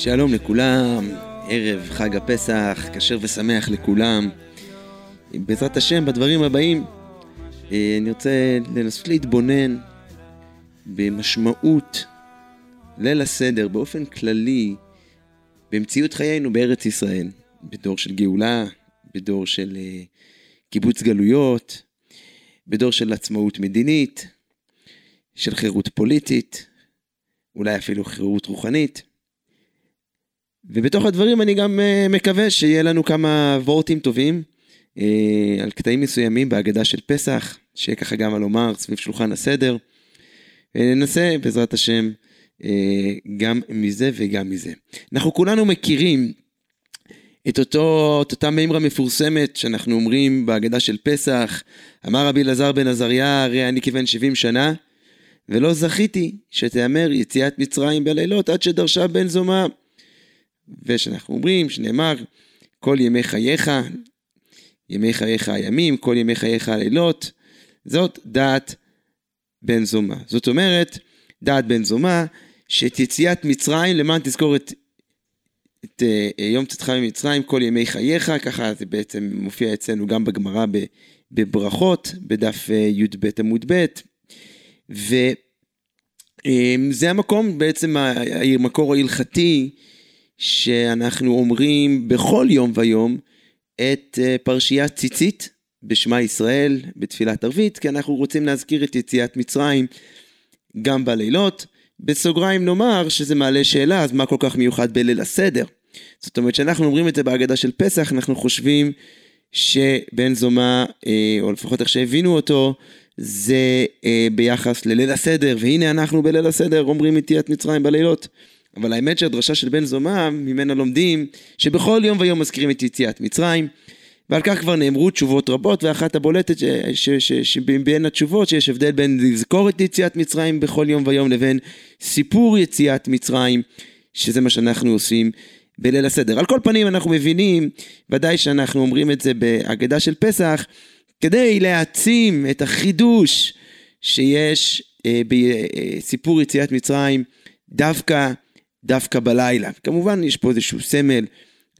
שלום לכולם, ערב חג הפסח, כשר ושמח לכולם. בעזרת השם, בדברים הבאים, אה, אני רוצה לנסות להתבונן במשמעות ליל הסדר באופן כללי במציאות חיינו בארץ ישראל, בדור של גאולה, בדור של אה, קיבוץ גלויות, בדור של עצמאות מדינית, של חירות פוליטית, אולי אפילו חירות רוחנית. ובתוך הדברים אני גם uh, מקווה שיהיה לנו כמה וורטים טובים uh, על קטעים מסוימים בהגדה של פסח, שיהיה ככה גם מה לומר סביב שולחן הסדר. וננסה בעזרת השם גם מזה וגם מזה. אנחנו כולנו מכירים את, אותו, את אותה מימרה מפורסמת שאנחנו אומרים בהגדה של פסח, אמר רבי אלעזר בן עזריה, הרי אני כבן 70 שנה, ולא זכיתי שתיאמר יציאת מצרים בלילות עד שדרשה בן זומא. ושאנחנו אומרים, שנאמר, כל ימי חייך, ימי חייך הימים, כל ימי חייך הלילות, זאת דעת בן זומא. זאת אומרת, דעת בן זומא, שאת יציאת מצרים, למען תזכור את, את uh, יום צאתך ממצרים, כל ימי חייך, ככה זה בעצם מופיע אצלנו גם בגמרא בברכות, בדף uh, י"ב עמוד ב', וזה אה, המקום, בעצם המקור ההלכתי, שאנחנו אומרים בכל יום ויום את אה, פרשיית ציצית בשמע ישראל בתפילת ערבית, כי אנחנו רוצים להזכיר את יציאת מצרים גם בלילות. בסוגריים נאמר שזה מעלה שאלה, אז מה כל כך מיוחד בליל הסדר? זאת אומרת, כשאנחנו אומרים את זה בהגדה של פסח, אנחנו חושבים שבן זומא, אה, או לפחות איך שהבינו אותו, זה אה, ביחס לליל הסדר, והנה אנחנו בליל הסדר אומרים יציאת מצרים בלילות. אבל האמת שהדרשה של בן זומא, ממנה לומדים שבכל יום ויום מזכירים את יציאת מצרים, ועל כך כבר נאמרו תשובות רבות, ואחת הבולטת שבין התשובות שיש הבדל בין לזכור את יציאת מצרים בכל יום ויום לבין סיפור יציאת מצרים, שזה מה שאנחנו עושים בליל הסדר. על כל פנים אנחנו מבינים, ודאי שאנחנו אומרים את זה בהגדה של פסח, כדי להעצים את החידוש שיש אה, בסיפור יציאת מצרים, דווקא דווקא בלילה. כמובן יש פה איזשהו סמל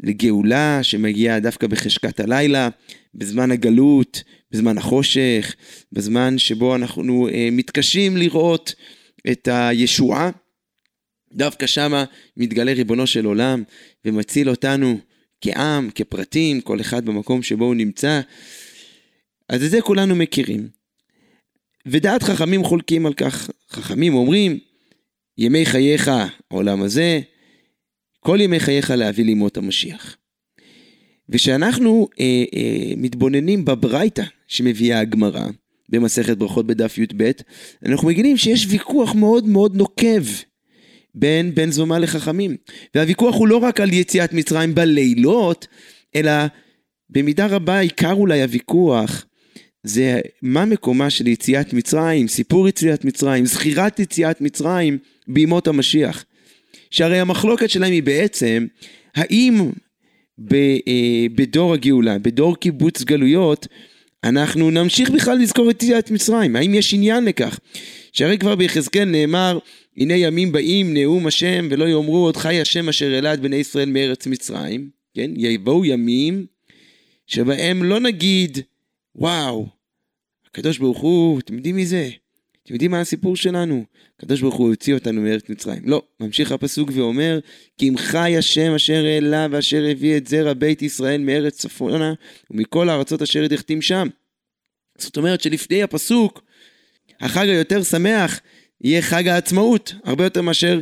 לגאולה שמגיעה דווקא בחשכת הלילה, בזמן הגלות, בזמן החושך, בזמן שבו אנחנו אה, מתקשים לראות את הישועה. דווקא שמה מתגלה ריבונו של עולם ומציל אותנו כעם, כפרטים, כל אחד במקום שבו הוא נמצא. אז את זה כולנו מכירים. ודעת חכמים חולקים על כך. חכמים אומרים, ימי חייך העולם הזה, כל ימי חייך להביא לימות המשיח. וכשאנחנו אה, אה, מתבוננים בברייתא שמביאה הגמרא במסכת ברכות בדף י"ב, אנחנו מגינים שיש ויכוח מאוד מאוד נוקב בין בן זומא לחכמים. והוויכוח הוא לא רק על יציאת מצרים בלילות, אלא במידה רבה עיקר אולי הוויכוח זה מה מקומה של יציאת מצרים, סיפור יציאת מצרים, זכירת יציאת מצרים בימות המשיח. שהרי המחלוקת שלהם היא בעצם, האם אה, בדור הגאולה, בדור קיבוץ גלויות, אנחנו נמשיך בכלל לזכור את יציאת מצרים, האם יש עניין לכך? שהרי כבר ביחזקאל נאמר, הנה ימים באים נאום השם ולא יאמרו עוד חי השם אשר העלה את בני ישראל מארץ מצרים, כן? יבואו ימים שבהם לא נגיד, וואו, הקדוש ברוך הוא, אתם יודעים מי זה? אתם יודעים מה הסיפור שלנו? הקדוש ברוך הוא הוציא אותנו מארץ מצרים. לא, ממשיך הפסוק ואומר, כי אם חי השם אשר העלה ואשר הביא את זרע בית ישראל מארץ צפונה ומכל הארצות אשר הדחתים שם. זאת אומרת שלפני הפסוק, החג היותר שמח יהיה חג העצמאות, הרבה יותר מאשר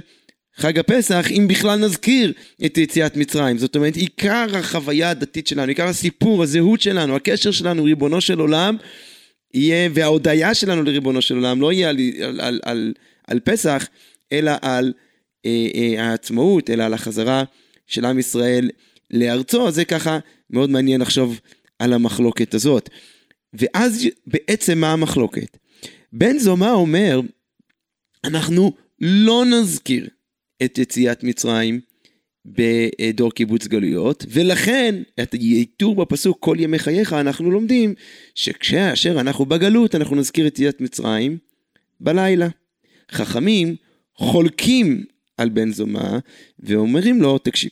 חג הפסח, אם בכלל נזכיר את יציאת מצרים. זאת אומרת, עיקר החוויה הדתית שלנו, עיקר הסיפור, הזהות שלנו, הקשר שלנו, ריבונו של עולם, יהיה, וההודיה שלנו לריבונו של עולם לא יהיה על, על, על, על, על פסח, אלא על אה, אה, העצמאות, אלא על החזרה של עם ישראל לארצו, זה ככה מאוד מעניין לחשוב על המחלוקת הזאת. ואז בעצם מה המחלוקת? בן זומא אומר, אנחנו לא נזכיר את יציאת מצרים בדור קיבוץ גלויות, ולכן את העיטור בפסוק כל ימי חייך אנחנו לומדים שכאשר אנחנו בגלות אנחנו נזכיר את יציאת מצרים בלילה. חכמים חולקים על בן זומא, ואומרים לו, תקשיב,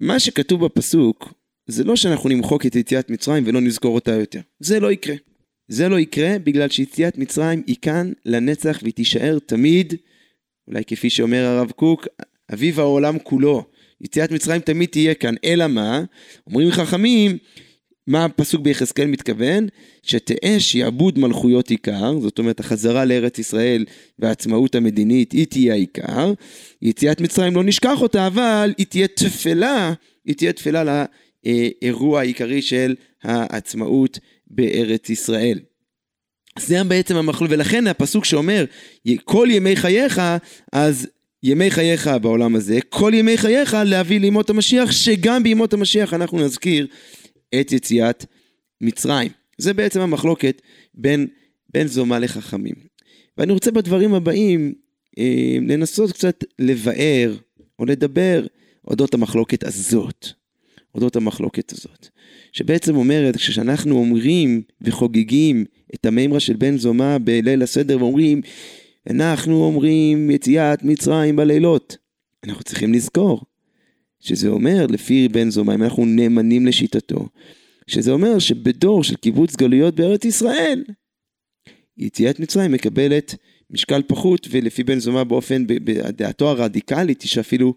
מה שכתוב בפסוק, זה לא שאנחנו נמחוק את יציאת מצרים ולא נזכור אותה יותר. זה לא יקרה. זה לא יקרה בגלל שיציאת מצרים היא כאן לנצח והיא תישאר תמיד, אולי כפי שאומר הרב קוק, אביב העולם כולו. יציאת מצרים תמיד תהיה כאן, אלא מה? אומרים חכמים, מה הפסוק ביחזקאל מתכוון? שתהא שיעבוד מלכויות עיקר, זאת אומרת החזרה לארץ ישראל והעצמאות המדינית היא תהיה העיקר. יציאת מצרים לא נשכח אותה, אבל היא תהיה תפלה, היא תהיה תפלה לאירוע העיקרי של העצמאות בארץ ישראל. זה בעצם המחלול, ולכן הפסוק שאומר כל ימי חייך, אז ימי חייך בעולם הזה, כל ימי חייך להביא לימות המשיח, שגם בימות המשיח אנחנו נזכיר את יציאת מצרים. זה בעצם המחלוקת בין, בין זומה לחכמים. ואני רוצה בדברים הבאים אה, לנסות קצת לבאר או לדבר אודות המחלוקת הזאת. אודות המחלוקת הזאת. שבעצם אומרת, כשאנחנו אומרים וחוגגים את המימרה של בן זומא בליל הסדר ואומרים, אנחנו אומרים יציאת מצרים בלילות. אנחנו צריכים לזכור שזה אומר, לפי בן זומא, אם אנחנו נאמנים לשיטתו, שזה אומר שבדור של קיבוץ גלויות בארץ ישראל, יציאת מצרים מקבלת משקל פחות, ולפי בן זומא באופן, בדעתו הרדיקלית, שאפילו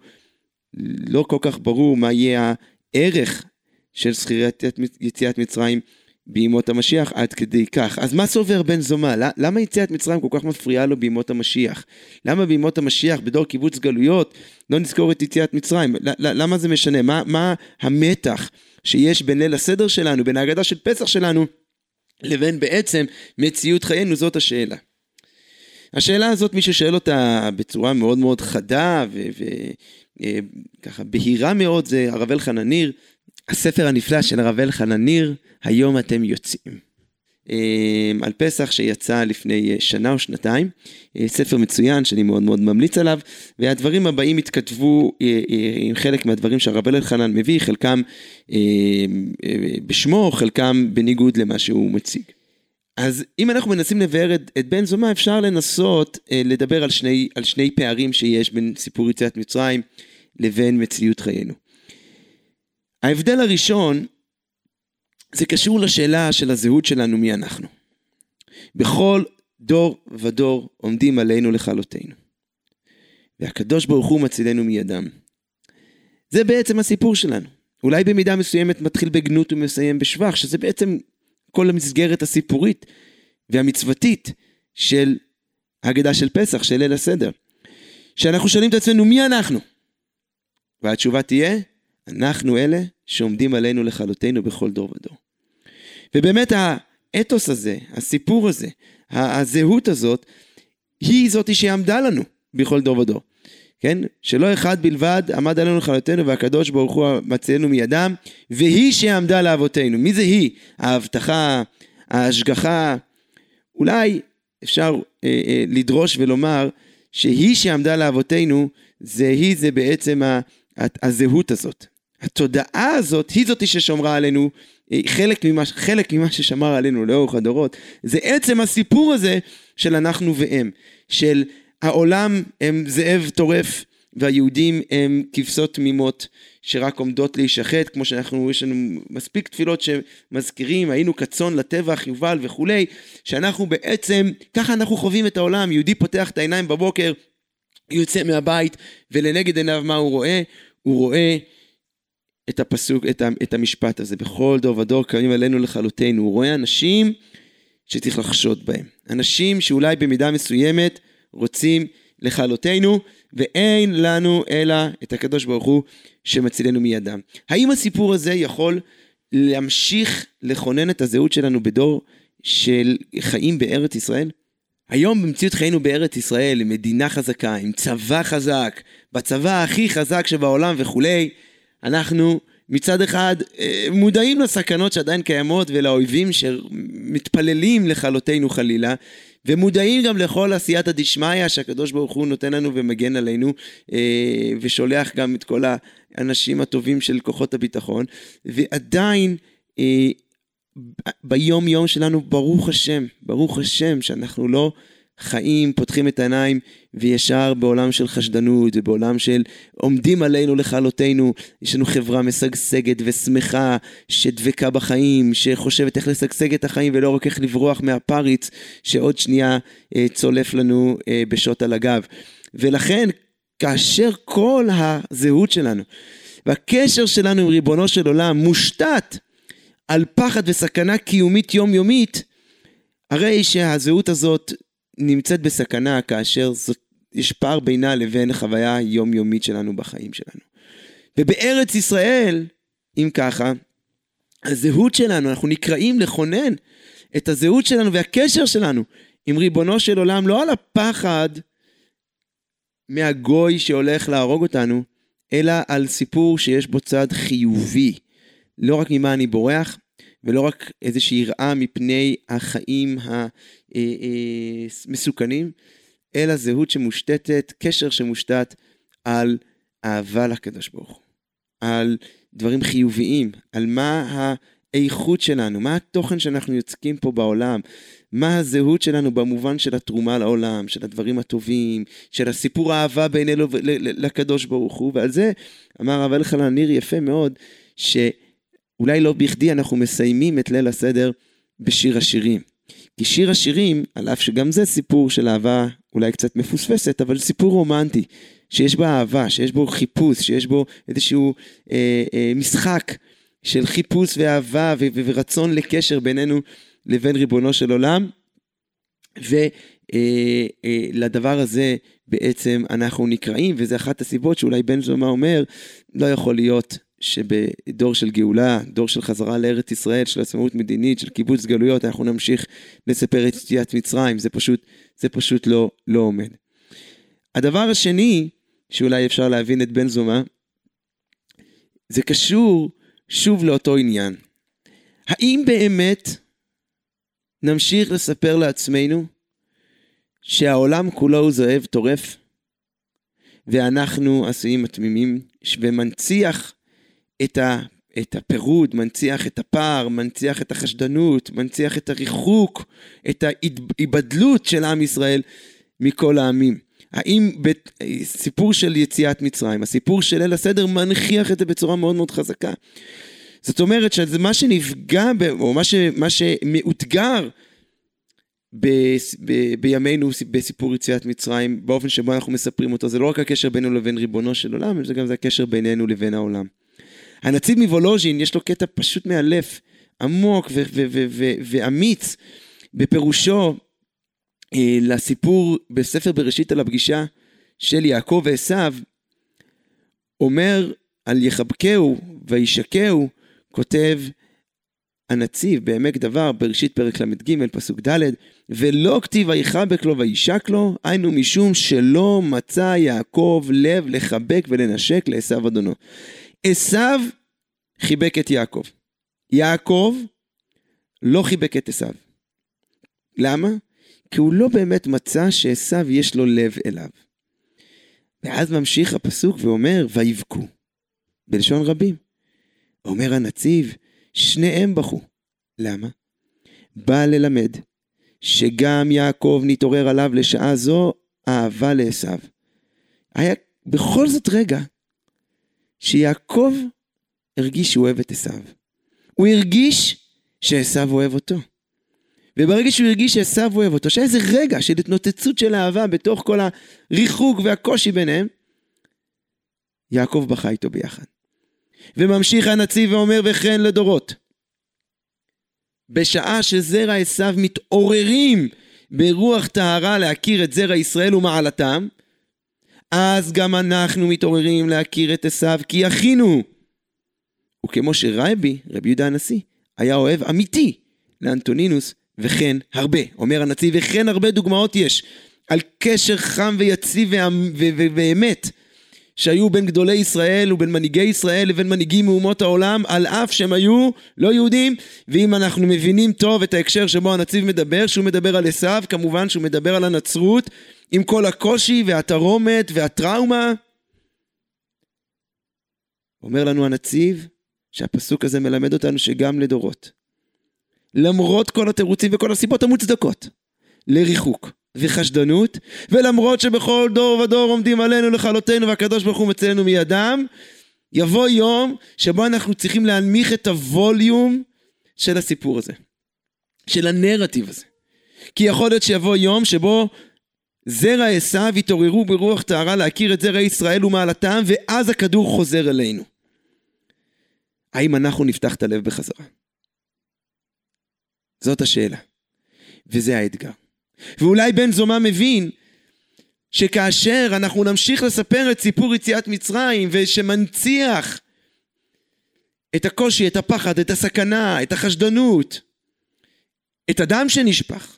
לא כל כך ברור מה יהיה הערך של זכירת יציאת מצרים בימות המשיח עד כדי כך. אז מה סובר בן זומא? למה יציאת מצרים כל כך מפריעה לו בימות המשיח? למה בימות המשיח, בדור קיבוץ גלויות, לא נזכור את יציאת מצרים? למה זה משנה? מה, מה המתח שיש בין ליל הסדר שלנו, בין ההגדה של פסח שלנו, לבין בעצם מציאות חיינו? זאת השאלה. השאלה הזאת, מי ששואל אותה בצורה מאוד מאוד חדה וככה אה, בהירה מאוד, זה הרב אלחנן ניר, הספר הנפלא של הרב אלחנן ניר, היום אתם יוצאים. אמ, על פסח שיצא לפני אה, שנה או שנתיים, אה, ספר מצוין שאני מאוד מאוד ממליץ עליו, והדברים הבאים התכתבו אה, עם חלק מהדברים שהרב אלחנן מביא, חלקם בשמו, חלקם בניגוד למה שהוא מציג. אז אם אנחנו מנסים לבאר את, את בן זומא, אפשר לנסות לדבר על שני, על שני פערים שיש בין סיפור יציאת מצרים לבין מציאות חיינו. ההבדל הראשון, זה קשור לשאלה של הזהות שלנו, מי אנחנו. בכל דור ודור עומדים עלינו לכלותנו. והקדוש ברוך הוא מצילנו מידם. זה בעצם הסיפור שלנו. אולי במידה מסוימת מתחיל בגנות ומסיים בשבח, שזה בעצם כל המסגרת הסיפורית והמצוותית של ההגדה של פסח, של ליל הסדר. שאנחנו שואלים את עצמנו, מי אנחנו? והתשובה תהיה, אנחנו אלה שעומדים עלינו לכלותנו בכל דור ודור. ובאמת האתוס הזה, הסיפור הזה, הזהות הזאת, היא זאתי שעמדה לנו בכל דור ודור. כן? שלא אחד בלבד עמד עלינו לכלותנו והקדוש ברוך הוא מצילנו מידם, והיא שעמדה לאבותינו. מי זה היא? ההבטחה, ההשגחה. אולי אפשר אה, אה, לדרוש ולומר שהיא שעמדה לאבותינו, זה היא, זה בעצם הזהות הזאת. התודעה הזאת היא זאתי ששומרה עלינו, אה, חלק ממה, חלק ממה ששמר עלינו לאורך הדורות, זה עצם הסיפור הזה של אנחנו והם, של העולם הם זאב טורף והיהודים הם כבשות תמימות שרק עומדות להישחט, כמו שאנחנו, יש לנו מספיק תפילות שמזכירים, היינו כצאן לטבח, יובל וכולי, שאנחנו בעצם, ככה אנחנו חווים את העולם, יהודי פותח את העיניים בבוקר, יוצא מהבית ולנגד עיניו מה הוא רואה? הוא רואה את הפסוק, את, את המשפט הזה, בכל דור ודור קמים עלינו לכלותנו. הוא רואה אנשים שצריך לחשוד בהם. אנשים שאולי במידה מסוימת רוצים לכלותנו, ואין לנו אלא את הקדוש ברוך הוא שמצילנו מידם. האם הסיפור הזה יכול להמשיך לכונן את הזהות שלנו בדור של חיים בארץ ישראל? היום במציאות חיינו בארץ ישראל, עם מדינה חזקה, עם צבא חזק, בצבא הכי חזק שבעולם וכולי, אנחנו מצד אחד אה, מודעים לסכנות שעדיין קיימות ולאויבים שמתפללים לכלותנו חלילה ומודעים גם לכל עשייתא דשמיא שהקדוש ברוך הוא נותן לנו ומגן עלינו אה, ושולח גם את כל האנשים הטובים של כוחות הביטחון. ועדיין אה, ביום יום שלנו ברוך השם, ברוך השם שאנחנו לא חיים, פותחים את העיניים, וישר בעולם של חשדנות ובעולם של עומדים עלינו לכלותנו, יש לנו חברה משגשגת ושמחה, שדבקה בחיים, שחושבת איך לשגשג את החיים ולא רק איך לברוח מהפריץ שעוד שנייה אה, צולף לנו אה, בשוט על הגב. ולכן, כאשר כל הזהות שלנו והקשר שלנו עם ריבונו של עולם מושתת על פחד וסכנה קיומית יומיומית, הרי שהזהות הזאת נמצאת בסכנה כאשר זאת, יש פער בינה לבין החוויה היומיומית שלנו בחיים שלנו. ובארץ ישראל, אם ככה, הזהות שלנו, אנחנו נקראים לכונן את הזהות שלנו והקשר שלנו עם ריבונו של עולם, לא על הפחד מהגוי שהולך להרוג אותנו, אלא על סיפור שיש בו צד חיובי. לא רק ממה אני בורח, ולא רק איזושהי יראה מפני החיים המסוכנים, אלא זהות שמושתתת, קשר שמושתת על אהבה לקדוש ברוך הוא, על דברים חיוביים, על מה האיכות שלנו, מה התוכן שאנחנו יוצקים פה בעולם, מה הזהות שלנו במובן של התרומה לעולם, של הדברים הטובים, של הסיפור האהבה בינינו לקדוש ברוך הוא, ועל זה אמר הרב אלחנן ניר יפה מאוד, ש... אולי לא בכדי אנחנו מסיימים את ליל הסדר בשיר השירים. כי שיר השירים, על אף שגם זה סיפור של אהבה אולי קצת מפוספסת, אבל סיפור רומנטי, שיש בו אהבה, שיש בו חיפוש, שיש בו איזשהו אה, אה, משחק של חיפוש ואהבה ו- ו- ורצון לקשר בינינו לבין ריבונו של עולם. ולדבר אה, אה, הזה בעצם אנחנו נקראים, וזה אחת הסיבות שאולי בן זומא אומר, לא יכול להיות שבדור של גאולה, דור של חזרה לארץ ישראל, של עצמאות מדינית, של קיבוץ גלויות, אנחנו נמשיך לספר את יציאת מצרים, זה פשוט, זה פשוט לא, לא עומד. הדבר השני, שאולי אפשר להבין את בן זומא, זה קשור שוב לאותו עניין. האם באמת נמשיך לספר לעצמנו שהעולם כולו הוא זאב טורף, ואנחנו עשויים התמימים, ומנציח את, ה, את הפירוד, מנציח את הפער, מנציח את החשדנות, מנציח את הריחוק, את ההיבדלות של עם ישראל מכל העמים. האם סיפור של יציאת מצרים, הסיפור של ליל הסדר מנכיח את זה בצורה מאוד מאוד חזקה. זאת אומרת שזה מה שנפגע, או מה, ש, מה שמאותגר ב, ב, בימינו בסיפור יציאת מצרים, באופן שבו אנחנו מספרים אותו, זה לא רק הקשר בינינו לבין ריבונו של עולם, זה גם זה הקשר בינינו לבין העולם. הנציב מוולוז'ין, יש לו קטע פשוט מאלף, עמוק ואמיץ בפירושו אה, לסיפור בספר בראשית על הפגישה של יעקב ועשו, אומר על יחבקהו וישקהו, כותב הנציב בעמק דבר, בראשית פרק ל"ג, פסוק ד', ולא כתיב ויחבק לו וישק לו, היינו משום שלא מצא יעקב לב לחבק ולנשק לעשו אדונו. עשו חיבק את יעקב. יעקב לא חיבק את עשו. למה? כי הוא לא באמת מצא שעשו יש לו לב אליו. ואז ממשיך הפסוק ואומר, ויבכו, בלשון רבים. אומר הנציב, שניהם בכו. למה? בא ללמד שגם יעקב נתעורר עליו לשעה זו אהבה לעשו. היה בכל זאת רגע שיעקב הרגיש שהוא אוהב את עשיו. הוא הרגיש שעשיו אוהב אותו. וברגע שהוא הרגיש שעשיו אוהב אותו, שהיה איזה רגע של התנוצצות של אהבה בתוך כל הריחוק והקושי ביניהם, יעקב בכה איתו ביחד. וממשיך הנציב ואומר וכן לדורות. בשעה שזרע עשיו מתעוררים ברוח טהרה להכיר את זרע ישראל ומעלתם, אז גם אנחנו מתעוררים להכיר את עשיו כי אחינו. וכמו שרבי, רבי יהודה הנשיא, היה אוהב אמיתי לאנטונינוס, וכן הרבה. אומר הנשיא, וכן הרבה דוגמאות יש על קשר חם ויציב ואמת שהיו בין גדולי ישראל ובין מנהיגי ישראל לבין מנהיגים מאומות העולם, על אף שהם היו לא יהודים, ואם אנחנו מבינים טוב את ההקשר שבו הנציב מדבר, שהוא מדבר על עשיו, כמובן שהוא מדבר על הנצרות, עם כל הקושי והתרומת והטראומה. אומר לנו הנציב, שהפסוק הזה מלמד אותנו שגם לדורות, למרות כל התירוצים וכל הסיבות המוצדקות לריחוק, וחשדנות, ולמרות שבכל דור ודור עומדים עלינו לכלותנו והקדוש ברוך הוא מצלנו מידם, יבוא יום שבו אנחנו צריכים להנמיך את הווליום של הסיפור הזה, של הנרטיב הזה. כי יכול להיות שיבוא יום שבו זרע עשיו יתעוררו ברוח טהרה להכיר את זרע ישראל ומעלתם, ואז הכדור חוזר אלינו. האם אנחנו נפתח את הלב בחזרה? זאת השאלה. וזה האתגר. ואולי בן זומא מבין שכאשר אנחנו נמשיך לספר את סיפור יציאת מצרים ושמנציח את הקושי, את הפחד, את הסכנה, את החשדנות, את הדם שנשפך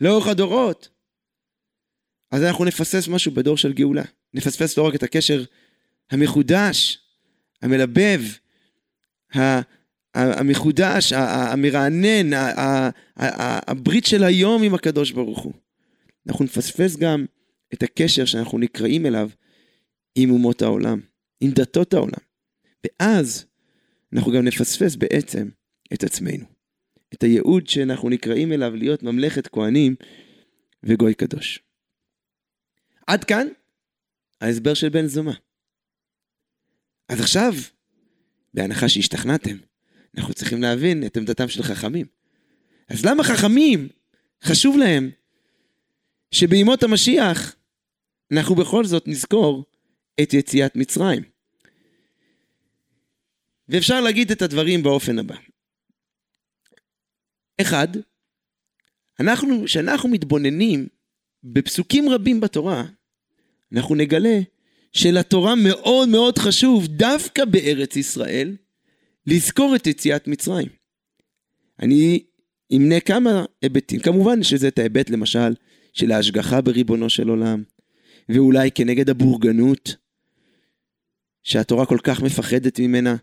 לאורך הדורות, אז אנחנו נפסס משהו בדור של גאולה. נפספס לא רק את הקשר המחודש, המלבב, המחודש, המרענן, הברית של היום עם הקדוש ברוך הוא. אנחנו נפספס גם את הקשר שאנחנו נקראים אליו עם אומות העולם, עם דתות העולם. ואז אנחנו גם נפספס בעצם את עצמנו. את הייעוד שאנחנו נקראים אליו להיות ממלכת כהנים וגוי קדוש. עד כאן ההסבר של בן זומא. אז עכשיו, בהנחה שהשתכנעתם, אנחנו צריכים להבין את עמדתם של חכמים. אז למה חכמים חשוב להם שבימות המשיח אנחנו בכל זאת נזכור את יציאת מצרים? ואפשר להגיד את הדברים באופן הבא. אחד, אנחנו, כשאנחנו מתבוננים בפסוקים רבים בתורה, אנחנו נגלה שלתורה מאוד מאוד חשוב דווקא בארץ ישראל לזכור את יציאת מצרים. אני אמנה כמה היבטים, כמובן שזה את ההיבט למשל של ההשגחה בריבונו של עולם, ואולי כנגד הבורגנות שהתורה כל כך מפחדת ממנה,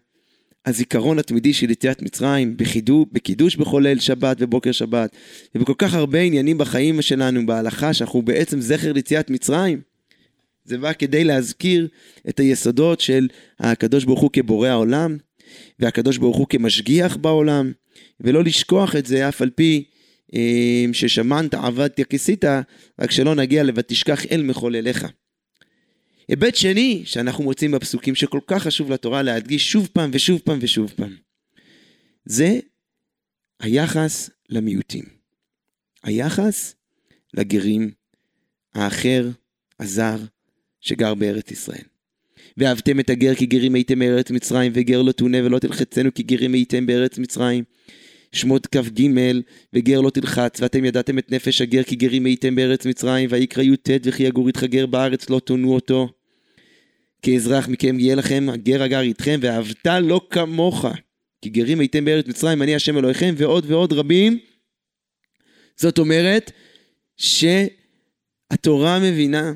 הזיכרון התמידי של יציאת מצרים, בחידו, בקידוש בכל ליל שבת ובוקר שבת, ובכל כך הרבה עניינים בחיים שלנו, בהלכה, שאנחנו בעצם זכר ליציאת מצרים. זה בא כדי להזכיר את היסודות של הקדוש ברוך הוא כבורא העולם, והקדוש ברוך הוא כמשגיח בעולם, ולא לשכוח את זה אף על פי אה, ששמנת עבדת כיסית, רק שלא נגיע ל"ותשכח אל מחולליך". היבט שני שאנחנו מוצאים בפסוקים שכל כך חשוב לתורה להדגיש שוב פעם ושוב פעם ושוב פעם, זה היחס למיעוטים. היחס לגרים, האחר, הזר, שגר בארץ ישראל. ואהבתם את הגר כי גרים הייתם בארץ מצרים, וגר לא תונה ולא תלחצנו כי גרים הייתם בארץ מצרים. שמות כ"ג, וגר לא תלחץ, ואתם ידעתם את נפש הגר כי גרים הייתם בארץ מצרים, ויקרא י"ט וכי יגור איתך גר בארץ לא תונו אותו. כאזרח מכם יהיה לכם הגר הגר איתכם, ואהבת לא כמוך, כי גרים הייתם בארץ מצרים, אני השם אלוהיכם, ועוד ועוד רבים. זאת אומרת, שהתורה מבינה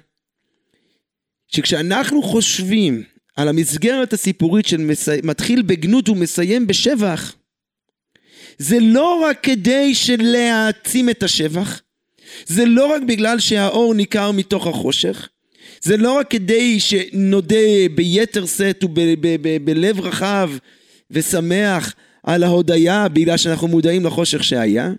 שכשאנחנו חושבים על המסגרת הסיפורית של מסי... מתחיל בגנות ומסיים בשבח, זה לא רק כדי להעצים את השבח, זה לא רק בגלל שהאור ניכר מתוך החושך, זה לא רק כדי שנודה ביתר שאת ובלב רחב ושמח על ההודיה בגלל שאנחנו מודעים לחושך שהיה.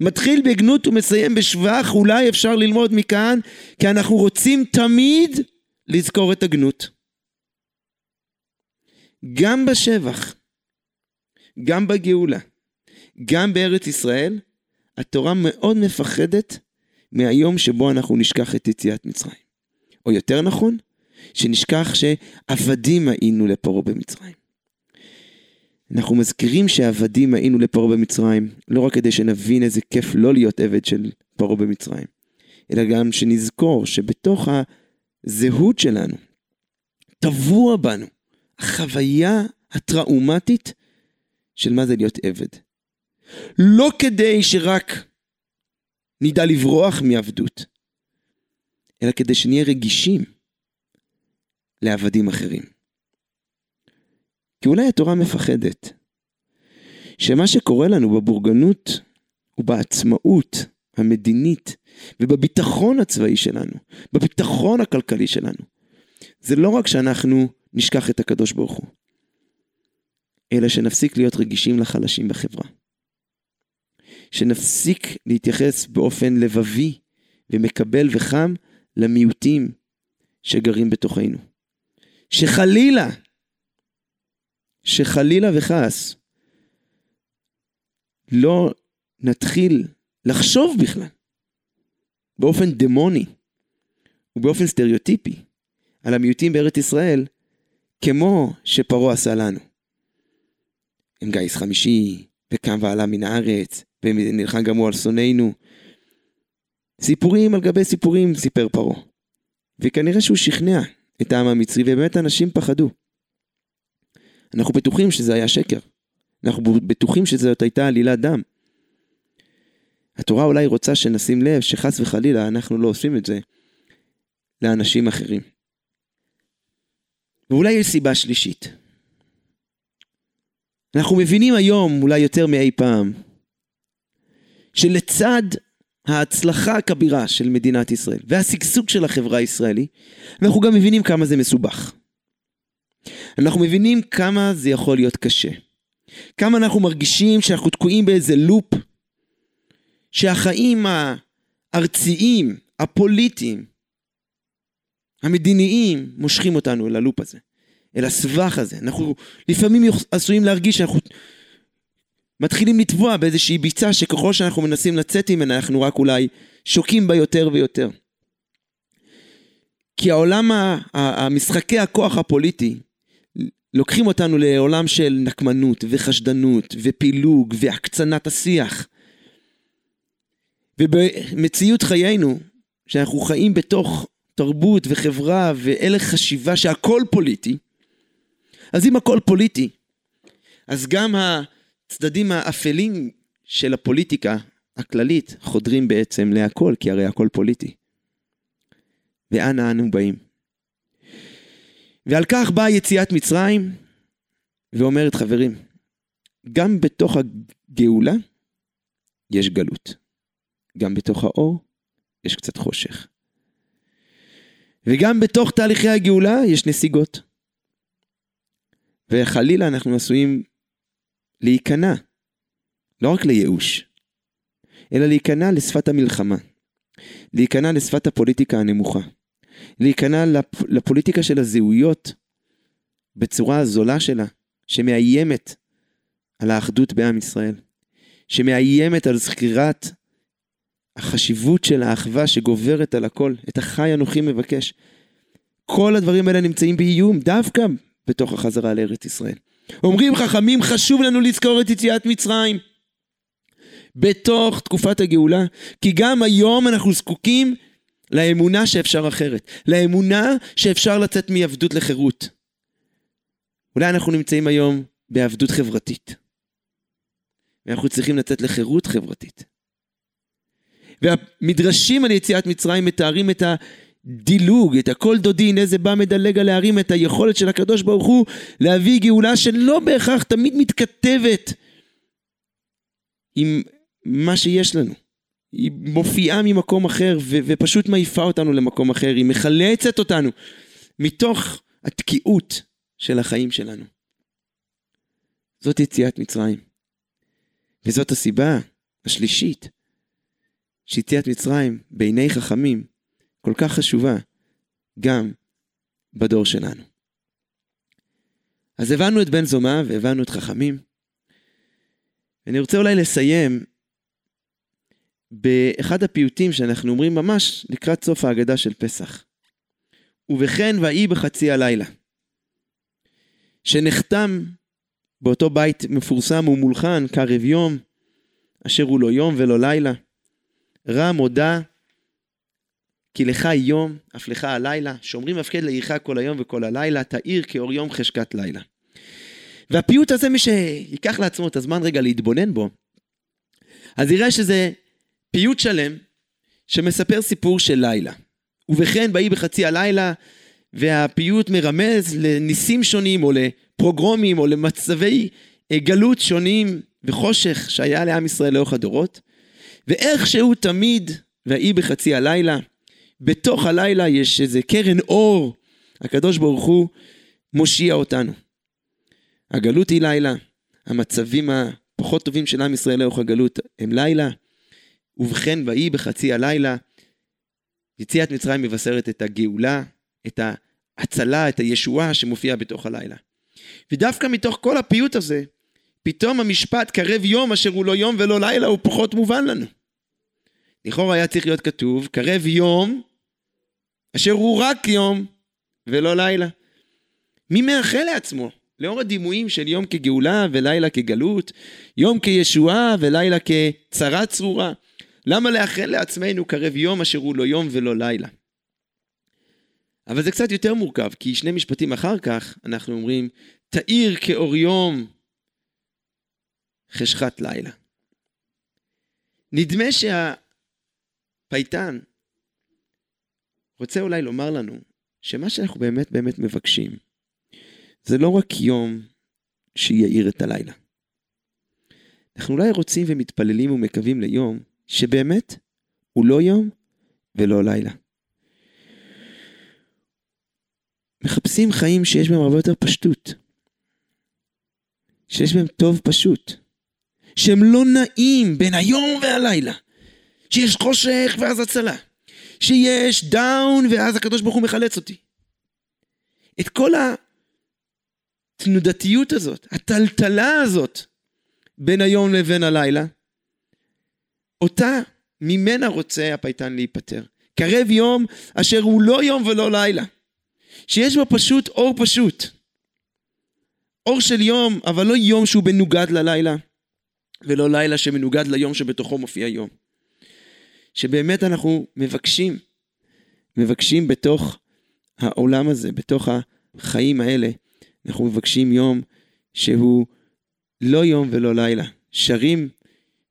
מתחיל בגנות ומסיים בשבח, אולי אפשר ללמוד מכאן, כי אנחנו רוצים תמיד לזכור את הגנות. גם בשבח, גם בגאולה, גם בארץ ישראל, התורה מאוד מפחדת מהיום שבו אנחנו נשכח את יציאת מצרים. או יותר נכון, שנשכח שעבדים היינו לפרעה במצרים. אנחנו מזכירים שעבדים היינו לפרעה במצרים, לא רק כדי שנבין איזה כיף לא להיות עבד של פרעה במצרים, אלא גם שנזכור שבתוך הזהות שלנו, טבוע בנו, החוויה הטראומטית של מה זה להיות עבד. לא כדי שרק נדע לברוח מעבדות, אלא כדי שנהיה רגישים לעבדים אחרים. כי אולי התורה מפחדת שמה שקורה לנו בבורגנות ובעצמאות המדינית ובביטחון הצבאי שלנו, בביטחון הכלכלי שלנו, זה לא רק שאנחנו נשכח את הקדוש ברוך הוא, אלא שנפסיק להיות רגישים לחלשים בחברה. שנפסיק להתייחס באופן לבבי ומקבל וחם למיעוטים שגרים בתוכנו. שחלילה, שחלילה וחס, לא נתחיל לחשוב בכלל באופן דמוני ובאופן סטריאוטיפי על המיעוטים בארץ ישראל, כמו שפרעה עשה לנו. עם גיס חמישי, וקם ועלה מן הארץ, ונלחם גם הוא על שונאינו. סיפורים על גבי סיפורים סיפר פרעה. וכנראה שהוא שכנע את העם המצרי, ובאמת אנשים פחדו. אנחנו בטוחים שזה היה שקר. אנחנו בטוחים שזאת הייתה עלילת דם. התורה אולי רוצה שנשים לב שחס וחלילה אנחנו לא עושים את זה לאנשים אחרים. ואולי יש סיבה שלישית. אנחנו מבינים היום, אולי יותר מאי פעם, שלצד ההצלחה הכבירה של מדינת ישראל והשגשוג של החברה הישראלית, אנחנו גם מבינים כמה זה מסובך. אנחנו מבינים כמה זה יכול להיות קשה. כמה אנחנו מרגישים שאנחנו תקועים באיזה לופ, שהחיים הארציים, הפוליטיים, המדיניים, מושכים אותנו אל הלופ הזה, אל הסבך הזה. אנחנו לפעמים עשויים להרגיש שאנחנו מתחילים לטבוע באיזושהי ביצה שככל שאנחנו מנסים לצאת ממנה, אנחנו רק אולי שוקים בה יותר ויותר. כי העולם, המשחקי הכוח הפוליטי, לוקחים אותנו לעולם של נקמנות וחשדנות ופילוג והקצנת השיח. ובמציאות חיינו, שאנחנו חיים בתוך תרבות וחברה והלך חשיבה שהכל פוליטי, אז אם הכל פוליטי, אז גם הצדדים האפלים של הפוליטיקה הכללית חודרים בעצם להכל, כי הרי הכל פוליטי. ואנה אנו באים? ועל כך באה יציאת מצרים ואומרת, חברים, גם בתוך הגאולה יש גלות. גם בתוך האור יש קצת חושך. וגם בתוך תהליכי הגאולה יש נסיגות. וחלילה אנחנו עשויים להיכנע, לא רק לייאוש, אלא להיכנע לשפת המלחמה, להיכנע לשפת הפוליטיקה הנמוכה, להיכנע לפ... לפוליטיקה של הזהויות בצורה הזולה שלה, שמאיימת על האחדות בעם ישראל, שמאיימת על זכירת החשיבות של האחווה שגוברת על הכל, את החי אנוכי מבקש. כל הדברים האלה נמצאים באיום דווקא בתוך החזרה לארץ ישראל. אומרים חכמים, חשוב לנו לזכור את יציאת מצרים. בתוך תקופת הגאולה, כי גם היום אנחנו זקוקים לאמונה שאפשר אחרת, לאמונה שאפשר לצאת מעבדות לחירות. אולי אנחנו נמצאים היום בעבדות חברתית, ואנחנו צריכים לצאת לחירות חברתית. והמדרשים על יציאת מצרים מתארים את הדילוג, את הכל דודי, הנה זה בא מדלג על להרים את היכולת של הקדוש ברוך הוא להביא גאולה שלא בהכרח תמיד מתכתבת עם מה שיש לנו. היא מופיעה ממקום אחר ו- ופשוט מעיפה אותנו למקום אחר, היא מחלצת אותנו מתוך התקיעות של החיים שלנו. זאת יציאת מצרים. וזאת הסיבה השלישית שיציאת מצרים בעיני חכמים כל כך חשובה גם בדור שלנו. אז הבנו את בן זומא והבנו את חכמים. אני רוצה אולי לסיים באחד הפיוטים שאנחנו אומרים ממש לקראת סוף ההגדה של פסח. ובכן ויהי בחצי הלילה, שנחתם באותו בית מפורסם ומולחן קרב יום, אשר הוא לא יום ולא לילה. רם הודה כי לך יום, אף לך הלילה, שומרים הפקד לעירך כל היום וכל הלילה, תאיר כאור יום חשקת לילה. והפיוט הזה, מי שיקח לעצמו את הזמן רגע להתבונן בו, אז יראה שזה פיוט שלם שמספר סיפור של לילה. ובכן, ויהי בחצי הלילה, והפיוט מרמז לניסים שונים, או לפרוגרומים, או למצבי גלות שונים וחושך שהיה לעם ישראל לאורך הדורות. ואיכשהו תמיד, ויהי בחצי הלילה, בתוך הלילה יש איזה קרן אור, הקדוש ברוך הוא מושיע אותנו. הגלות היא לילה, המצבים הפחות טובים של עם ישראל לאורך הגלות הם לילה, ובכן ויהי בחצי הלילה, יציאת מצרים מבשרת את הגאולה, את ההצלה, את הישועה שמופיעה בתוך הלילה. ודווקא מתוך כל הפיוט הזה, פתאום המשפט קרב יום אשר הוא לא יום ולא לילה הוא פחות מובן לנו. לכאורה היה צריך להיות כתוב, קרב יום אשר הוא רק יום ולא לילה. מי מאחל לעצמו, לאור הדימויים של יום כגאולה ולילה כגלות, יום כישועה ולילה כצרה צרורה, למה לאחל לעצמנו קרב יום אשר הוא לא יום ולא לילה? אבל זה קצת יותר מורכב, כי שני משפטים אחר כך אנחנו אומרים, תאיר כאור יום חשכת לילה. נדמה שהפייטן רוצה אולי לומר לנו שמה שאנחנו באמת באמת מבקשים זה לא רק יום שיאיר את הלילה. אנחנו אולי רוצים ומתפללים ומקווים ליום שבאמת הוא לא יום ולא לילה. מחפשים חיים שיש בהם הרבה יותר פשטות. שיש בהם טוב פשוט. שהם לא נעים בין היום והלילה. שיש חושך ואז הצלה. שיש down ואז הקדוש ברוך הוא מחלץ אותי. את כל התנודתיות הזאת, הטלטלה הזאת בין היום לבין הלילה, אותה ממנה רוצה הפייטן להיפטר. קרב יום אשר הוא לא יום ולא לילה. שיש בו פשוט אור פשוט. אור של יום, אבל לא יום שהוא מנוגד ללילה, ולא לילה שמנוגד ליום שבתוכו מופיע יום. שבאמת אנחנו מבקשים, מבקשים בתוך העולם הזה, בתוך החיים האלה, אנחנו מבקשים יום שהוא לא יום ולא לילה. שרים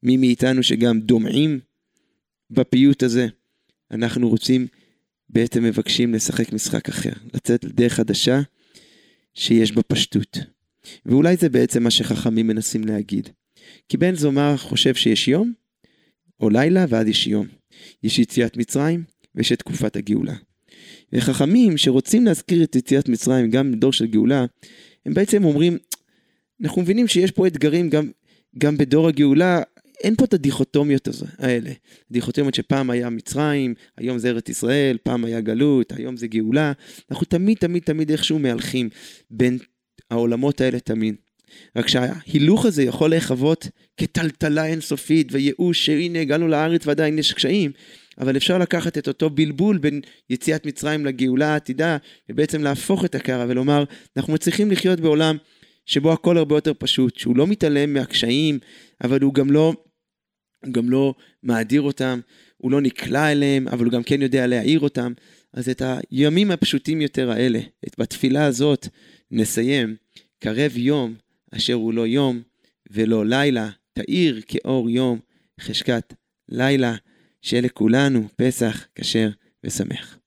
מי מאיתנו שגם דומעים בפיוט הזה. אנחנו רוצים, בעצם מבקשים לשחק משחק אחר, לצאת לדרך חדשה שיש בה פשטות. ואולי זה בעצם מה שחכמים מנסים להגיד. כי בן זומר חושב שיש יום, או לילה, ואז יש יום. יש יציאת מצרים, ויש את תקופת הגאולה. וחכמים שרוצים להזכיר את יציאת מצרים גם בדור של גאולה, הם בעצם אומרים, אנחנו מבינים שיש פה אתגרים גם, גם בדור הגאולה, אין פה את הדיכוטומיות האלה. דיכוטומיות שפעם היה מצרים, היום זה ארץ ישראל, פעם היה גלות, היום זה גאולה. אנחנו תמיד תמיד תמיד איכשהו מהלכים בין העולמות האלה תמיד. רק שההילוך הזה יכול להיחוות כטלטלה אינסופית וייאוש שהנה הגענו לארץ ועדיין יש קשיים, אבל אפשר לקחת את אותו בלבול בין יציאת מצרים לגאולה העתידה ובעצם להפוך את הקערה ולומר אנחנו מצליחים לחיות בעולם שבו הכל הרבה יותר פשוט, שהוא לא מתעלם מהקשיים, אבל הוא גם לא, הוא גם לא מאדיר אותם, הוא לא נקלע אליהם, אבל הוא גם כן יודע להעיר אותם. אז את הימים הפשוטים יותר האלה, את בתפילה הזאת, נסיים. קרב יום אשר הוא לא יום ולא לילה, תאיר כאור יום חשקת לילה, שיהיה לכולנו פסח כשר ושמח.